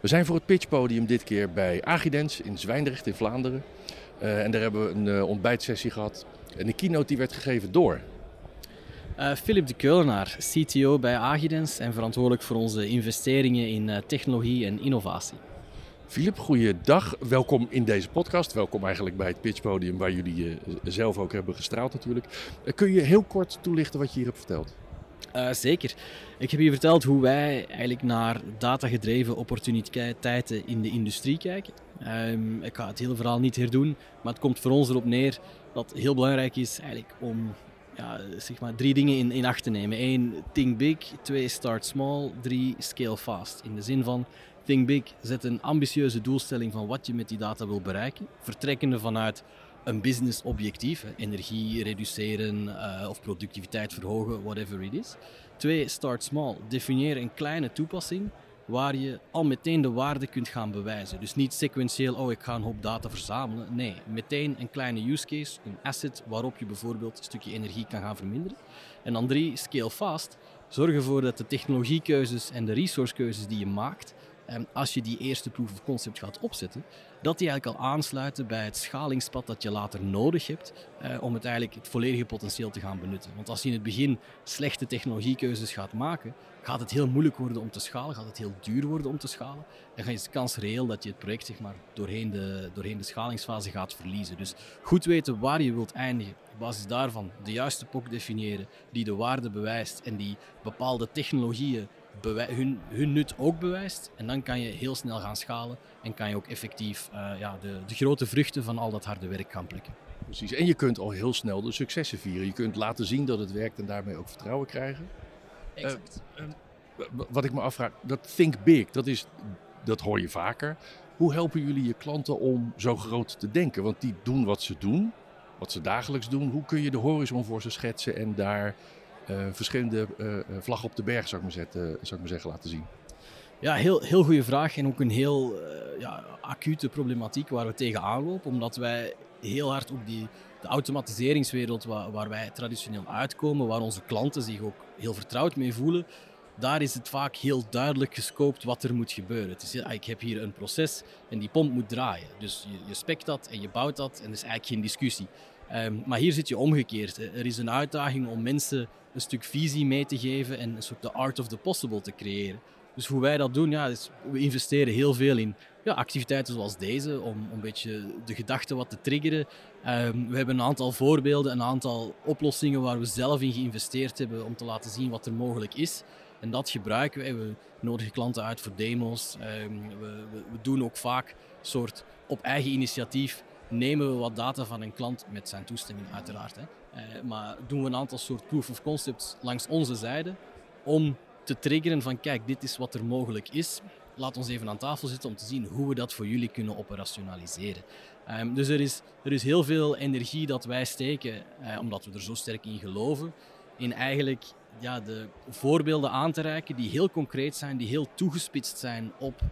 We zijn voor het pitchpodium dit keer bij Agidens in Zwijndrecht in Vlaanderen. Uh, en daar hebben we een uh, ontbijtsessie gehad. En de keynote die werd gegeven door... Uh, Philip de Keulenaar, CTO bij Agidens en verantwoordelijk voor onze investeringen in technologie en innovatie. Philip, goeiedag. Welkom in deze podcast. Welkom eigenlijk bij het pitchpodium waar jullie zelf ook hebben gestraald natuurlijk. kun je heel kort toelichten wat je hier hebt verteld? Uh, zeker. Ik heb je verteld hoe wij eigenlijk naar datagedreven opportuniteiten in de industrie kijken. Um, ik ga het hele verhaal niet herdoen, maar het komt voor ons erop neer dat het heel belangrijk is eigenlijk om ja, zeg maar drie dingen in, in acht te nemen. Eén, think big. Twee, start small. Drie, scale fast. In de zin van think big, zet een ambitieuze doelstelling van wat je met die data wil bereiken. Vertrekkende vanuit een business objectief, energie reduceren uh, of productiviteit verhogen, whatever it is. Twee, start small. Definieer een kleine toepassing waar je al meteen de waarde kunt gaan bewijzen. Dus niet sequentieel, oh ik ga een hoop data verzamelen. Nee, meteen een kleine use case, een asset waarop je bijvoorbeeld een stukje energie kan gaan verminderen. En dan drie, scale fast. Zorg ervoor dat de technologiekeuzes en de resourcekeuzes die je maakt, Ehm, als je die eerste proof of concept gaat opzetten, dat die eigenlijk al aansluiten bij het schalingspad dat je later nodig hebt uh, om het eigenlijk het volledige potentieel te gaan benutten. Want als je in het begin slechte technologiekeuzes gaat maken, gaat het heel moeilijk worden om te schalen, gaat het heel duur worden om te schalen. Dan is de kans reëel dat je het project zeg maar, doorheen, de, doorheen de schalingsfase gaat verliezen. Dus goed weten waar je wilt eindigen, op basis daarvan de juiste POC definiëren die de waarde bewijst en die bepaalde technologieën hun, hun nut ook bewijst. En dan kan je heel snel gaan schalen en kan je ook effectief uh, ja, de, de grote vruchten van al dat harde werk gaan plukken. Precies, en je kunt al heel snel de successen vieren. Je kunt laten zien dat het werkt en daarmee ook vertrouwen krijgen. Exact. Uh, uh, wat ik me afvraag, dat think big, dat, is, dat hoor je vaker. Hoe helpen jullie je klanten om zo groot te denken? Want die doen wat ze doen, wat ze dagelijks doen. Hoe kun je de horizon voor ze schetsen en daar verschillende uh, vlaggen op de berg, zou ik, maar, zou ik zeggen, laten zien? Ja, heel, heel goede vraag en ook een heel ja, acute problematiek waar we tegenaan lopen, omdat wij heel hard op die, de automatiseringswereld waar, waar wij traditioneel uitkomen, waar onze klanten zich ook heel vertrouwd mee voelen, daar is het vaak heel duidelijk gescoopt wat er moet gebeuren. Het is, ja, ik heb hier een proces en die pomp moet draaien. Dus je, je spekt dat en je bouwt dat en er is eigenlijk geen discussie. Um, maar hier zit je omgekeerd. Er is een uitdaging om mensen een stuk visie mee te geven en een soort de art of the possible te creëren. Dus hoe wij dat doen, ja, is, we investeren heel veel in ja, activiteiten zoals deze, om, om een beetje de gedachten wat te triggeren. Um, we hebben een aantal voorbeelden, een aantal oplossingen waar we zelf in geïnvesteerd hebben om te laten zien wat er mogelijk is. En dat gebruiken wij. We nodigen klanten uit voor demo's. Um, we, we, we, doen ook vaak soort op eigen initiatief nemen we wat data van een klant met zijn toestemming uiteraard. Hè. Uh, maar doen we een aantal soort proof of concepts langs onze zijde om te triggeren van kijk, dit is wat er mogelijk is. Laat ons even aan tafel zitten om te zien hoe we dat voor jullie kunnen operationaliseren. Um, dus er is, er is heel veel energie dat wij steken, uh, omdat we er zo sterk in geloven, in eigenlijk ja, de voorbeelden aan te reiken die heel concreet zijn, die heel toegespitst zijn op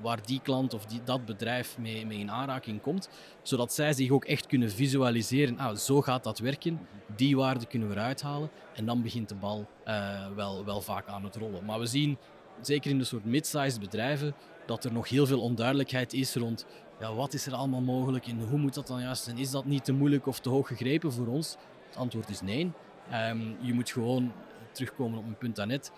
waar die klant of die, dat bedrijf mee, mee in aanraking komt, zodat zij zich ook echt kunnen visualiseren, ah, zo gaat dat werken, die waarde kunnen we eruit halen en dan begint de bal uh, wel, wel vaak aan het rollen. Maar we zien, zeker in de soort mid-sized bedrijven, dat er nog heel veel onduidelijkheid is rond ja, wat is er allemaal mogelijk en hoe moet dat dan juist zijn. Is dat niet te moeilijk of te hoog gegrepen voor ons? Het antwoord is nee. Um, je moet gewoon terugkomen op een punt daarnet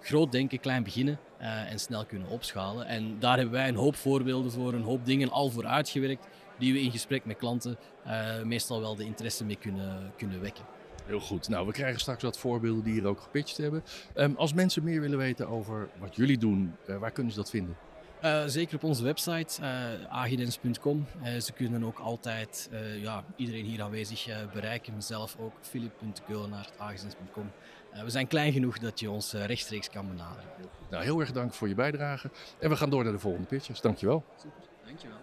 groot denken, klein beginnen uh, en snel kunnen opschalen. En daar hebben wij een hoop voorbeelden voor, een hoop dingen al voor uitgewerkt, die we in gesprek met klanten uh, meestal wel de interesse mee kunnen, kunnen wekken. Heel goed. Nou, we krijgen straks wat voorbeelden die hier ook gepitcht hebben. Um, als mensen meer willen weten over wat jullie doen, uh, waar kunnen ze dat vinden? Uh, zeker op onze website, uh, agidens.com. Uh, ze kunnen ook altijd ja, iedereen hier aanwezig bereiken. Mezelf ook, filip.keulenaar.agidens.com. we zijn klein genoeg dat je ons rechtstreeks kan benaderen. Nou, heel erg dank voor je bijdrage. En we gaan door naar de volgende pitchers. Dankjewel. Super, dankjewel.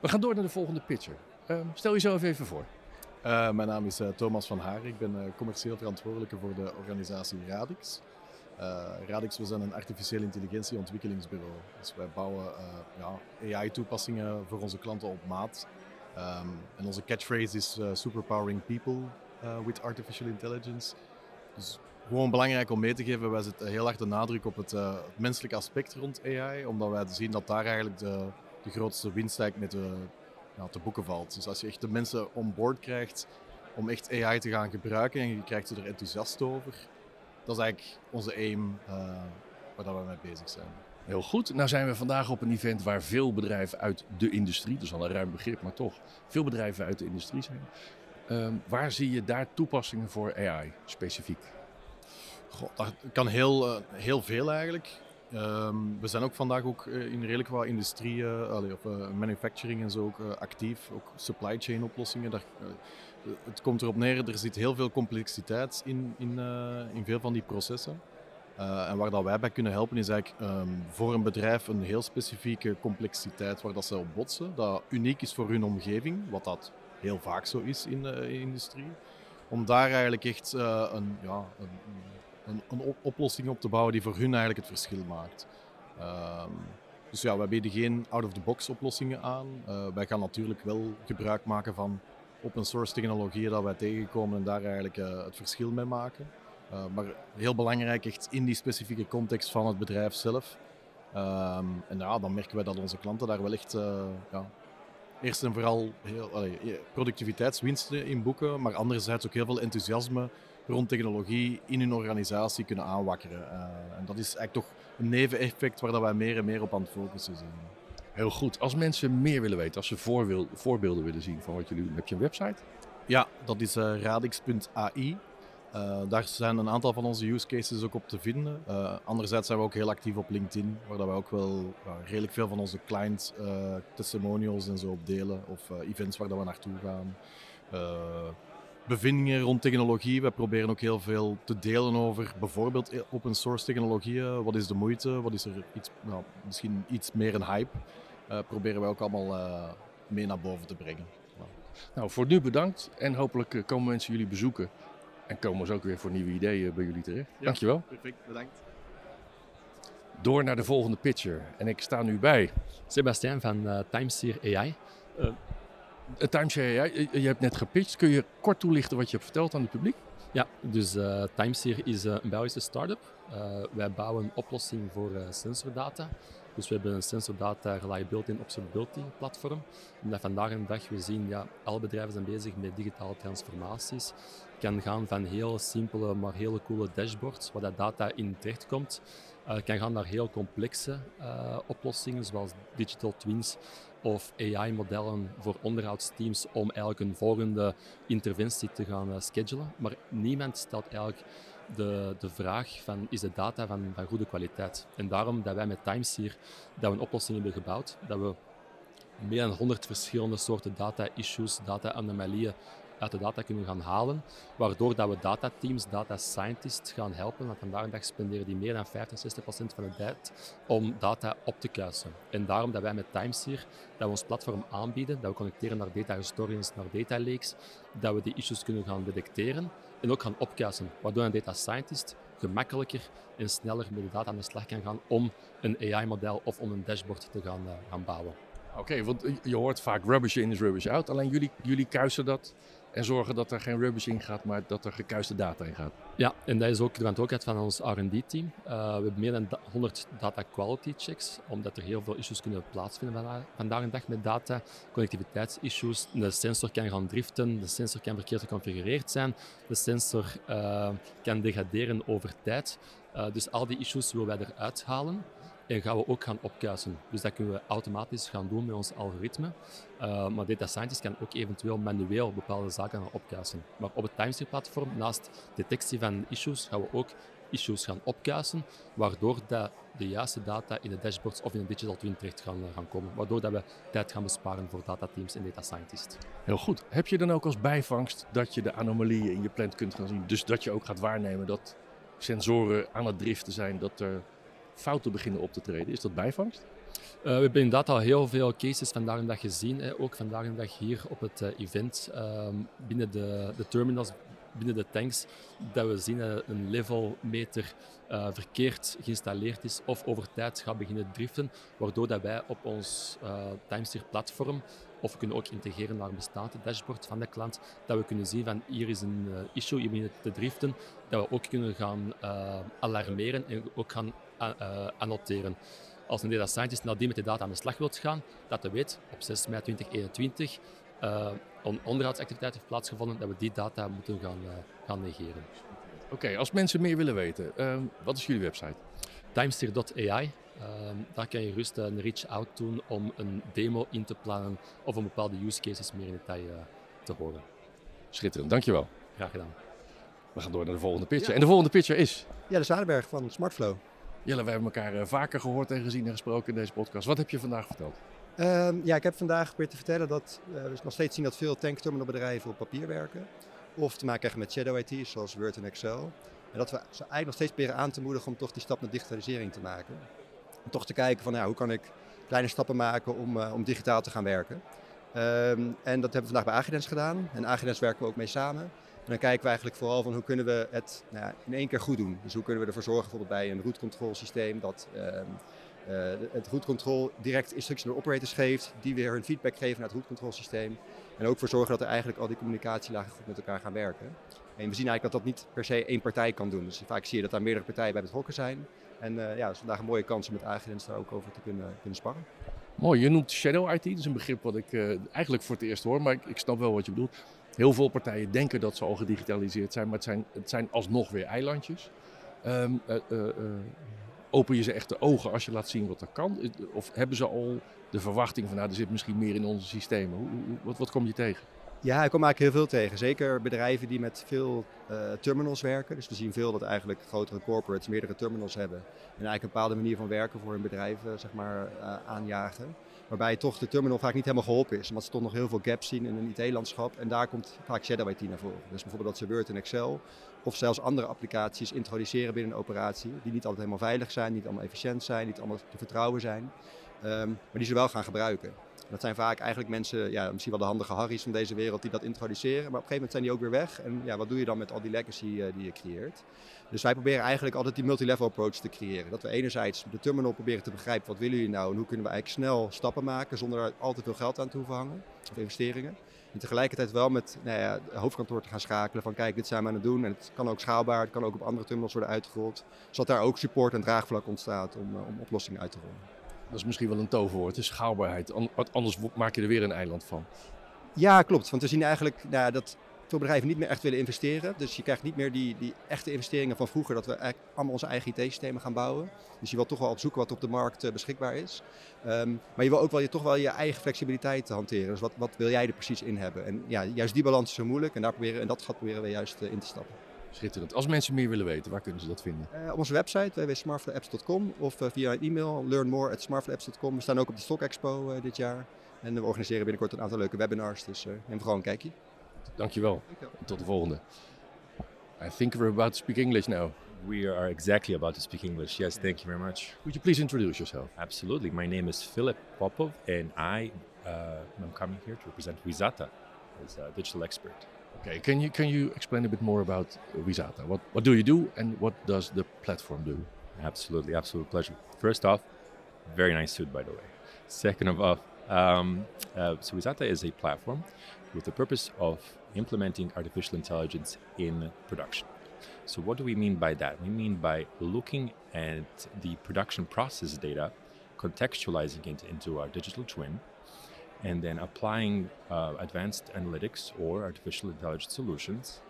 We gaan door naar de volgende pitcher. Ehm, stel jezelf even voor. mijn naam is Thomas van Haar. Ik ben commercieel verantwoordelijke voor de organisatie Radix. Uh, Radix, we zijn een artificiële intelligentieontwikkelingsbureau. Dus wij bouwen uh, ja, AI-toepassingen voor onze klanten op maat. Um, en onze catchphrase is uh, superpowering people with artificial intelligence. Dus gewoon belangrijk om mee te geven. Wij zetten heel hard de nadruk op het, het menselijke aspect rond AI, omdat wij zien dat daar eigenlijk de, de grootste winst met de, ja, te boeken valt. Dus als je echt de mensen on board krijgt om echt AI te gaan gebruiken en je krijgt ze er enthousiast over, dat is eigenlijk onze aim uh, waar we mee bezig zijn. Heel goed. Nou zijn we vandaag op een event waar veel bedrijven uit de industrie, dat is al een ruim begrip, maar toch veel bedrijven uit de industrie zijn. Uh, waar zie je daar toepassingen voor AI specifiek? Goh, dat kan heel, uh, heel veel eigenlijk. Um, we zijn ook vandaag ook uh, in redelijk wat industrie, uh, of manufacturing en zo ook actief. Ook supply chain oplossingen. Daar, het komt erop neer, er zit heel veel complexiteit in, in, in veel van die processen. Uh, en waar dat wij bij kunnen helpen is eigenlijk um, voor een bedrijf een heel specifieke complexiteit waar dat ze op botsen, dat uniek is voor hun omgeving, wat dat heel vaak zo is in de industrie. Om daar eigenlijk echt een, ja, een, een, een, oplossing op te bouwen die voor hun eigenlijk het verschil maakt. Um, dus ja, wij bieden geen out-of-the-box oplossingen aan. Wij gaan natuurlijk wel gebruik maken van open source technologieën dat wij tegenkomen en daar eigenlijk het verschil mee maken. Uh, maar heel belangrijk, echt in die specifieke context van het bedrijf zelf. Um, en ja, dan merken wij dat onze klanten daar wel echt uh, ja, eerst en vooral heel, allee, productiviteitswinsten in boeken, maar anderzijds ook heel veel enthousiasme rond technologie in hun organisatie kunnen aanwakkeren. En dat is eigenlijk toch een neveneffect waar dat wij meer en meer op aan het focussen zijn. Heel goed. Als mensen meer willen weten, als ze voorbeelden willen zien van wat jullie doen, heb je een website? Ja, dat is radix.ai. Uh, daar zijn een aantal van onze use cases ook op te vinden. Uh, anderzijds zijn we ook heel actief op LinkedIn, waar dat we ook wel redelijk veel van onze client testimonials en zo op delen. Of events waar dat we naartoe gaan. bevindingen rond technologie. We proberen ook heel veel te delen over bijvoorbeeld open source technologieën. Wat is de moeite? Wat is er iets, nou, misschien iets meer een hype? Proberen we ook allemaal mee naar boven te brengen. Nou, voor nu bedankt en hopelijk komen mensen jullie bezoeken en komen we ook weer voor nieuwe ideeën bij jullie terecht. Ja, Dankjewel. Perfect, bedankt. Door naar de volgende pitcher. En ik sta nu bij... Sebastian van uh, Timeshare AI. Uh, Timeshare AI, je hebt net gepitcht. Kun je kort toelichten wat je hebt verteld aan het publiek? Ja, dus uh, Timeshare is een Belgische start-up. wij bouwen een oplossing voor sensordata. Dus we hebben een sensor data reliability en observability platform. Omdat vandaag de dag we zien, ja, alle bedrijven zijn bezig met digitale transformaties. Het kan gaan van heel simpele, maar hele coole dashboards, waar dat data in terechtkomt. Het uh, kan gaan naar heel complexe uh, oplossingen, zoals digital twins of AI-modellen voor onderhoudsteams om eigenlijk een volgende interventie te gaan uh, schedulen. Maar niemand stelt eigenlijk de, de vraag van is de data van, van goede kwaliteit. En daarom dat wij met Times dat we een oplossing hebben gebouwd, dat we meer dan 100 verschillende soorten data-issues, data-anomalieën uit de data kunnen gaan halen, waardoor dat we datateams, data scientists gaan helpen, want vandaag de dag spenderen die meer dan 65% van de tijd om data op te kuisen. En daarom dat wij met Timeshear dat ons platform aanbieden, dat we connecteren naar data historians, naar data lakes, dat we die issues kunnen gaan detecteren en ook gaan opkuisen, waardoor een data scientist gemakkelijker en sneller met de data aan de slag kan gaan om een AI-model of om een dashboard te gaan, uh, gaan bouwen. Oké, want je hoort vaak rubbish in is rubbish out. Alleen jullie, jullie kuisen dat en zorgen dat er geen rubbish in gaat, maar dat er gekuiste data in gaat. Ja, en dat is ook de verantwoordelijkheid van ons R&D-team. Uh, we hebben meer dan 100 data quality checks, omdat er heel veel issues kunnen plaatsvinden vandaag de dag met data. Connectiviteitsissues, de sensor kan gaan driften, de sensor kan verkeerd geconfigureerd zijn, de sensor uh, kan degraderen over tijd. Uh, dus al die issues willen wij eruit halen. En gaan we ook gaan opkuisen. Dus dat kunnen we automatisch gaan doen met ons algoritme. Uh, maar data scientist kan ook eventueel manueel bepaalde zaken gaan opkuisen. Maar op het Timestamp-platform, naast detectie van issues, gaan we ook issues gaan opkuisen, waardoor de juiste data in de dashboards of in de digital twin terecht gaan, uh, gaan komen. Waardoor dat we tijd gaan besparen voor datateams en data scientists. Heel goed. Heb je dan ook als bijvangst dat je de anomalieën in je plant kunt gaan zien? Dus dat je ook gaat waarnemen dat sensoren aan het driften zijn, dat er fouten beginnen op te treden. Is dat bijvangst? Uh, we hebben inderdaad al heel veel cases vandaag de dag gezien. Hè. Ook vandaag de dag hier op het uh, event. Uh, binnen de, de terminals binnen de tanks dat we zien dat een levelmeter uh, verkeerd geïnstalleerd is of over tijd gaat beginnen driften, waardoor dat wij op ons timesteer platform of we kunnen ook integreren naar een bestaand dashboard van de klant, dat we kunnen zien van hier is een issue, hier begint te driften, dat we ook kunnen gaan alarmeren en ook gaan annoteren als een data scientist nadien met de data aan de slag wilt gaan, dat hij weet op 6 mei 2021 uh, een onderhoudsactiviteit heeft plaatsgevonden, dat we die data moeten gaan, uh, gaan negeren. Oké, als mensen meer willen weten, uh, wat is jullie website? Timesteer.ai. Ehm, daar kan je rustig een reach-out doen om een demo in te plannen of om bepaalde use cases meer in detail eh, te horen. Schitterend, dankjewel. Graag gedaan. We gaan door naar de volgende pitcher. En de volgende pitcher is? Jelle Zadenberg van Smartflow. Jelle, we hebben elkaar eh, vaker gehoord en gezien en gesproken in deze podcast. Wat heb je vandaag verteld? Uh, ja, ik heb vandaag geprobeerd te vertellen dat uh, we nog steeds zien dat veel tankterminalbedrijven op papier werken. Of te maken krijgen met shadow IT, zoals Word en Excel. En dat we ze eigenlijk nog steeds proberen aan te moedigen om toch die stap naar digitalisering te maken. Om toch te kijken van ja, hoe kan ik kleine stappen maken om, uh, om digitaal te gaan werken. Um, en dat hebben we vandaag bij Agidens gedaan. En Agidens werken we ook mee samen. Dan kijken we eigenlijk vooral van hoe kunnen we het nou in één keer goed doen. Dus hoe kunnen we ervoor zorgen bijvoorbeeld bij een route control dat uh, uh, het route control direct instructies naar operators geeft, die weer hun feedback geven naar het route. En ook voor zorgen dat er eigenlijk al die communicatielagen goed met elkaar gaan werken. En we zien eigenlijk dat dat niet per se één partij kan doen. Dus vaak zie je dat daar meerdere partijen bij betrokken zijn. En uh, ja, het is vandaag een mooie kans om met Agilens daar ook over te kunnen, kunnen sparren. Mooi, je noemt Shadow IT, dat is een begrip wat ik uh, eigenlijk voor het eerst hoor, maar ik snap wel wat je bedoelt. Heel veel partijen denken dat ze al gedigitaliseerd zijn, maar het zijn, het zijn alsnog weer eilandjes. Um, uh, uh, open je ze echt de ogen als je laat zien wat er kan? Of hebben ze al de verwachting van nou, er zit misschien meer in onze systemen? Hoe, wat, wat kom je tegen? Ja, ik kom eigenlijk heel veel tegen. Zeker bedrijven die met veel terminals werken. Dus we zien veel dat eigenlijk grotere corporates meerdere terminals hebben. En eigenlijk een bepaalde manier van werken voor hun bedrijven zeg maar, aanjagen. Waarbij toch de terminal vaak niet helemaal geholpen is. Omdat ze toch nog heel veel gaps zien in een IT-landschap. En daar komt vaak Shadow IT naar voren. Dus bijvoorbeeld dat ze Word en Excel of zelfs andere applicaties introduceren binnen een operatie. Die niet altijd helemaal veilig zijn, niet allemaal efficiënt zijn, niet allemaal te vertrouwen zijn. Um, maar die ze wel gaan gebruiken. Dat zijn vaak eigenlijk mensen, ja, misschien wel de handige Harry's van deze wereld die dat introduceren. Maar op een gegeven moment zijn die ook weer weg. En ja, wat doe je dan met al die legacy uh, die je creëert? Dus wij proberen eigenlijk altijd die multilevel approach te creëren. Dat we enerzijds de terminal proberen te begrijpen, wat willen jullie nou? En hoe kunnen we eigenlijk snel stappen maken zonder er al te veel geld aan te hoeven hangen. Of investeringen. En tegelijkertijd wel met nou ja, het hoofdkantoor te gaan schakelen van kijk, dit zijn we aan het doen. En het kan ook schaalbaar, het kan ook op andere terminals worden uitgerold. Zodat daar ook support en draagvlak ontstaat om, uh, om oplossingen uit te rollen. Dat is misschien wel een toverwoord, de schaalbaarheid. Anders maak je er weer een eiland van. Ja, klopt. Want we zien eigenlijk nou, dat veel bedrijven niet meer echt willen investeren. Dus je krijgt niet meer die, die echte investeringen van vroeger, dat we allemaal onze eigen IT-systemen gaan bouwen. Dus je wil toch wel opzoeken wat op de markt uh, beschikbaar is. Um, maar je wil ook wel je, toch wel je eigen flexibiliteit hanteren. Dus wat, wat wil jij er precies in hebben? En ja, juist die balans is zo moeilijk en, daar proberen, en dat gaat proberen we juist uh, in te stappen. Schitterend. Als mensen meer willen weten, waar kunnen ze dat vinden? Uh, op onze website www.smartflowapps.com of uh, via een e-mail learnmore@smartflowapps.com. We staan ook op de Stock Expo uh, dit jaar en we organiseren binnenkort een aantal leuke webinars, dus neem vooral een kijkje. Dankjewel. En tot de volgende. I think we're about to speak English now. We are exactly about to speak English. Yes, thank you very much. Would you please introduce yourself? Absolutely. My name is Philip Popov, and I am coming here to represent Wizata as a digital expert. Okay, can you can you explain a bit more about Visata? What what do you do and what does the platform do? Absolutely, absolute pleasure. First off, very nice suit, by the way. Second of all, um, uh, so Wizata is a platform with the purpose of implementing artificial intelligence in production. So, what do we mean by that? We mean by looking at the production process data, contextualizing it into our digital twin, and then applying uh, advanced analytics or artificial intelligence solutions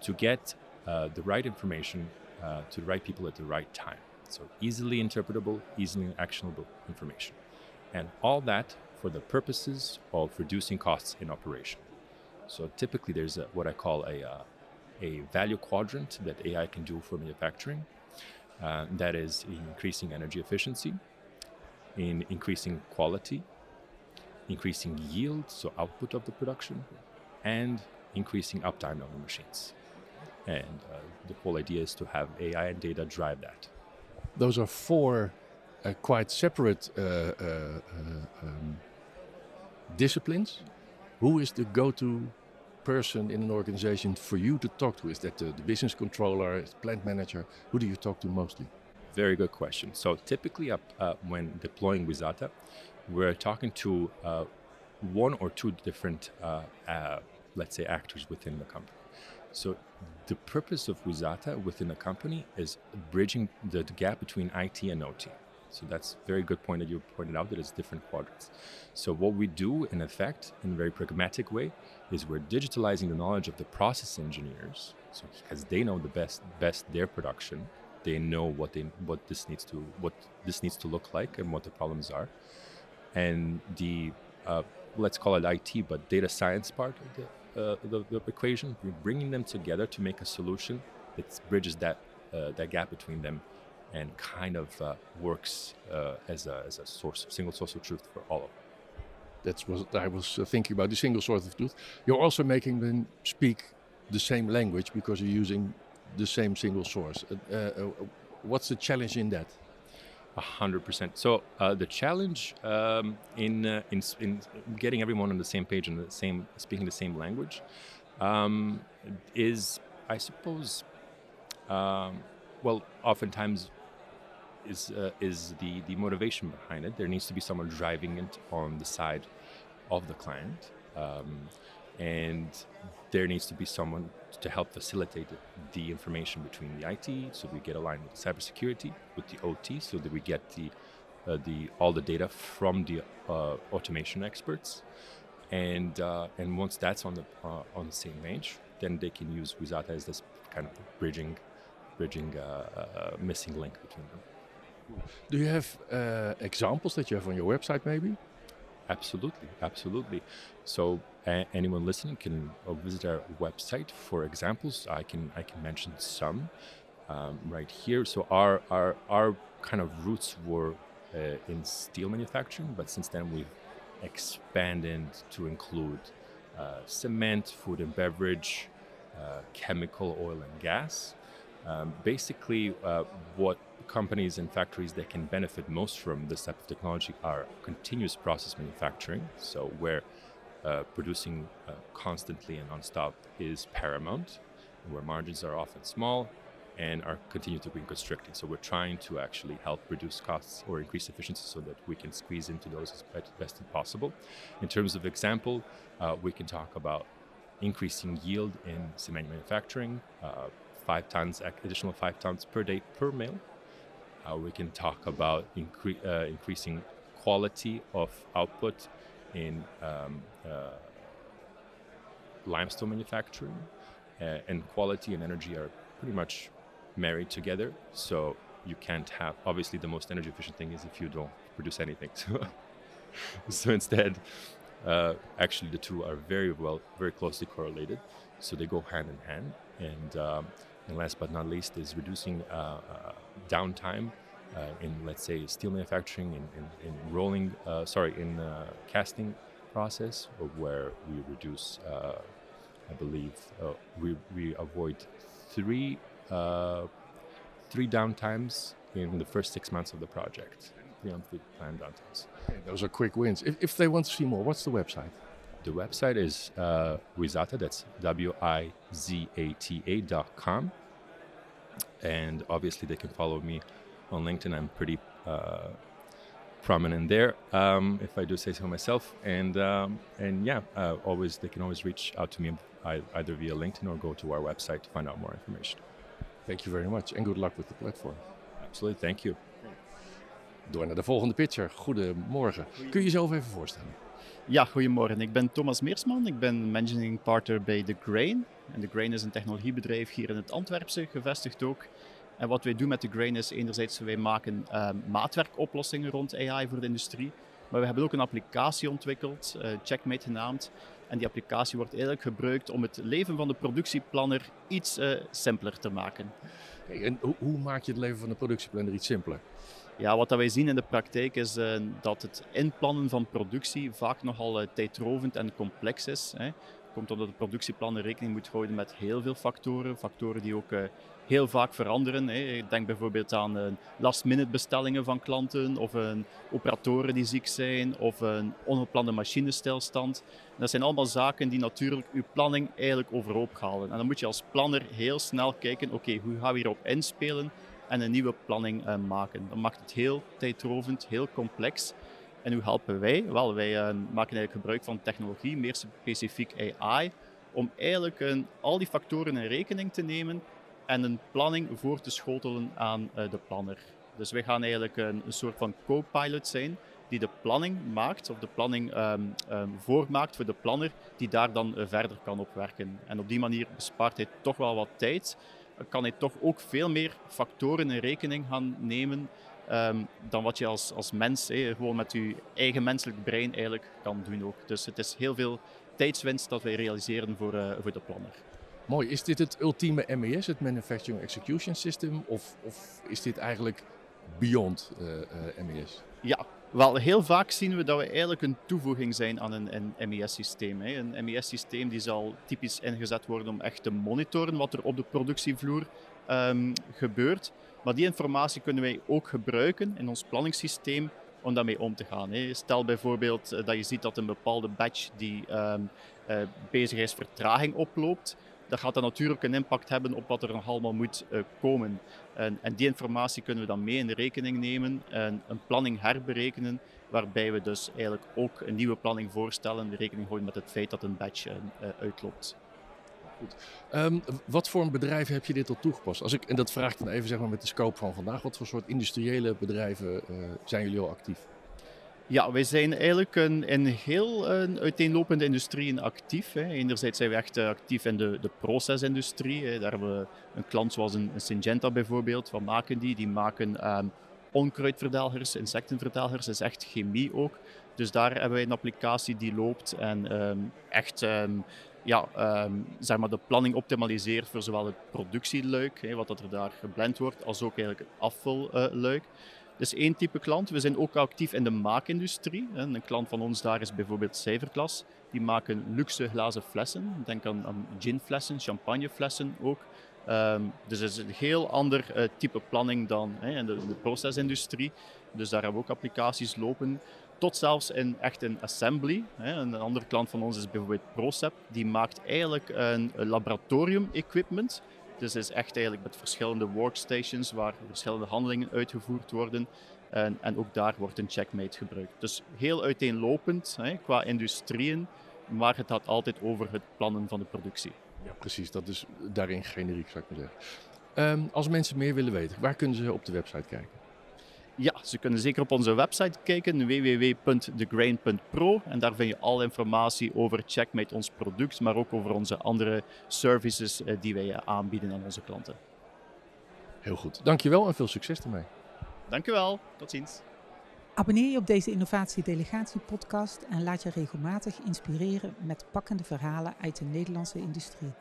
to get uh, the right information uh, to the right people at the right time. So, easily interpretable, easily actionable information. And all that for the purposes of reducing costs in operation. So, typically, there's a, what I call a, uh, a value quadrant that AI can do for manufacturing. Uh, that is increasing energy efficiency, in increasing quality, increasing yield, so output of the production, and increasing uptime of the machines. And uh, the whole idea is to have AI and data drive that. Those are four uh, quite separate uh, um, disciplines. Who is the go to person in an organization for you to talk to? Is that the, the business controller, plant manager? Who do you talk to mostly? Very good question. So typically, uh, uh, when deploying Wizata, we're talking to uh, one or two different, uh, uh, let's say, actors within the company. So the purpose of Wizata within a company is bridging the, the gap between IT and OT. So that's a very good point that you pointed out that it's different quadrants. So what we do in effect, in a very pragmatic way, is we're digitalizing the knowledge of the process engineers, so because they know the best best their production, they know what they what this needs to what this needs to look like and what the problems are, and the uh, let's call it IT, but data science part of the, uh, the, the equation, bringing them together to make a solution that bridges that uh, that gap between them and kind of uh, works uh, as, a, as a source, single source of truth for all of them. That's what I was thinking about, the single source of truth. You're also making them speak the same language because you're using the same single source. Uh, what's the challenge in that? A hundred percent. So uh, the challenge um, in, uh, in in getting everyone on the same page and the same speaking the same language um, is, I suppose, um, well, oftentimes is uh, is the the motivation behind it. There needs to be someone driving it on the side of the client, um, and there needs to be someone to help facilitate the information between the IT, so we get aligned with cybersecurity, with the OT, so that we get the uh, the all the data from the uh, automation experts, and uh, and once that's on the uh, on the same page, then they can use Wizata as this kind of bridging bridging uh, uh, missing link between them. Do you have examples that you have on your website, maybe? Absolutely, absolutely. So anyone listening can uh, visit our website for examples. I can I can mention some um, right here. So our our our kind of roots were uh, in steel manufacturing, but since then we've expanded to include uh, cement, food and beverage, uh, chemical, oil and gas. Um, basically, uh, what companies and factories that can benefit most from this type of technology are continuous process manufacturing, so where uh, producing uh, constantly and nonstop is paramount, where margins are often small and are continue to be constricted. So we're trying to actually help reduce costs or increase efficiency so that we can squeeze into those as best as possible. In terms of example, uh, we can talk about increasing yield in cement manufacturing, uh, five tons, additional five tons per day per mill. Uh, we can talk about incre- uh, increasing quality of output in um, uh, limestone manufacturing, uh, and quality and energy are pretty much married together. So you can't have obviously the most energy efficient thing is if you don't produce anything. So, so instead, uh, actually the two are very well, very closely correlated. So they go hand in hand. And um, and last but not least is reducing uh, uh, downtime uh, in, let's say, steel manufacturing, in, in, in rolling, sorry, in casting process, where we reduce, I believe, we, we avoid three three downtimes in the first six months of the project. Three unplanned downtimes. Okay, those are quick wins. If, if they want to see more, what's the website? The website is uh, Wizata, that's W I Z A T A dot com. And obviously, they can follow me on LinkedIn. I'm pretty uh, prominent there, um, if I do say so myself. And um, and yeah, uh, always they can always reach out to me either via LinkedIn or go to our website to find out more information. Thank you very much and good luck with the platform. Absolutely, thank you. Door naar de volgende pitcher. Goedemorgen. Kun je jezelf even voorstellen? Ja, goedemorgen. Ik ben Thomas Meersman. Ik ben managing partner bij The Grain. En The Grain is een technologiebedrijf hier in het Antwerpse, gevestigd ook. En wat wij doen met The Grain is enerzijds wij maken uh, maatwerkoplossingen rond AI voor de industrie. Maar we hebben ook een applicatie ontwikkeld, uh, Checkmate genaamd. En die applicatie wordt eigenlijk gebruikt om het leven van de productieplanner iets uh, simpeler te maken. en hoe maak je het leven van de productieplanner iets simpeler? Ja, wat wij zien in de praktijk is uh, dat het inplannen van productie vaak nogal uh, tijdrovend en complex is. Hè. komt omdat de productieplanner rekening moet houden met heel veel factoren. Factoren die ook heel vaak veranderen. Hè. Denk bijvoorbeeld aan last-minute bestellingen van klanten, of operatoren die ziek zijn, of een ongeplande machinestilstand. Dat zijn allemaal zaken die natuurlijk uw planning eigenlijk overhoop halen. En dan moet je als planner heel snel kijken, oké, hoe gaan we hierop inspelen en een nieuwe planning uh, maken. Dat maakt het heel tijdrovend, heel complex. En hoe helpen wij? Wel, wij uh, maken eigenlijk gebruik van technologie, meer specifiek AI, om eigenlijk een, al die factoren in rekening te nemen en een planning voor te schotelen aan uh, de planner. Dus wij gaan eigenlijk een, soort van co-pilot zijn die de planning maakt, of de planning um, um, voormaakt voor de planner, die daar dan verder kan op werken. En op die manier bespaart hij toch wel wat tijd. Kan hij toch ook veel meer factoren in rekening gaan nemen um, dan wat je als, als mens, gewoon met je eigen menselijk brein eigenlijk kan doen ook. Dus het is heel veel tijdswinst dat wij realiseren voor, uh, voor de planner. Mooi. Is dit het ultieme MES, het Manufacturing Execution System? Of, of is dit eigenlijk beyond uh, uh, MES? Ja, wel heel vaak zien we dat we eigenlijk een toevoeging zijn aan een, een MES-systeem. Een MES-systeem die zal typisch ingezet worden om echt te monitoren wat er op de productievloer um, gebeurt. Maar die informatie kunnen wij ook gebruiken in ons planningssysteem om daarmee om te gaan. Stel bijvoorbeeld eh, dat je ziet dat een bepaalde batch die um, uh, bezigheidsvertraging oploopt dat gaat dan natuurlijk een impact hebben op wat er nog allemaal moet uh, komen. En, en, die informatie kunnen we dan mee in de rekening nemen en een planning herberekenen, waarbij we dus eigenlijk ook een nieuwe planning voorstellen, rekening houden met het feit dat een batch uh, uitloopt. Goed. Um, wat voor een bedrijf heb je dit al toegepast? Als ik, en dat vraag ik dan even zeg maar, met de scope van vandaag. Wat voor soort industriële bedrijven zijn jullie al actief? Ja, wij zijn eigenlijk een, in heel een uiteenlopende industrieën actief. Hè. Enerzijds zijn we echt eh, actief in de, de procesindustrie. Hè. Daar hebben we een klant zoals een, Syngenta bijvoorbeeld. Wat maken die? Die maken um, onkruidverdelgers, insectenverdelgers. Dat is echt chemie ook. Dus daar hebben wij een applicatie die loopt en um, echt um, ja, zeg maar de planning optimaliseert voor zowel het productieluik, hè, wat dat er daar geblend wordt, als ook eigenlijk het afvalluik. Dus één type klant. We zijn ook actief in de maakindustrie. Een klant van ons daar is bijvoorbeeld Cijferklas. Die maken luxe glazen flessen. Denk aan, aan ginflessen, champagneflessen ook. Um, dus het is een heel ander uh, type planning dan hè, in de, procesindustrie. Dus daar hebben we ook applicaties lopen. Tot zelfs in echt een assembly. Hè. Een andere klant van ons is bijvoorbeeld Procep. Die maakt eigenlijk een laboratorium equipment dus is echt eigenlijk met verschillende workstations waar verschillende handelingen uitgevoerd worden. En, en ook daar wordt een checkmate gebruikt. Dus heel uiteenlopend hè, qua industrieën, maar het gaat altijd over het plannen van de productie. Ja, precies. Dat is daarin generiek, zou ik maar zeggen. Um, als mensen meer willen weten, waar kunnen ze op de website kijken? Ja, ze kunnen zeker op onze website kijken, www.thegrain.pro. En daar vind je alle informatie over Checkmate, ons product, maar ook over onze andere services eh, die wij aanbieden aan onze klanten. Heel goed. Dankjewel en veel succes ermee. Dankjewel. Tot ziens. Abonneer je op deze Innovatie Delegatie podcast en laat je regelmatig inspireren met pakkende verhalen uit de Nederlandse industrie.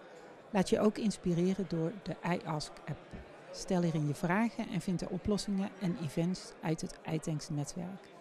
Laat je ook inspireren door de iAsk app. Stel hierin je vragen en vind er oplossingen en events uit het iTanks netwerk.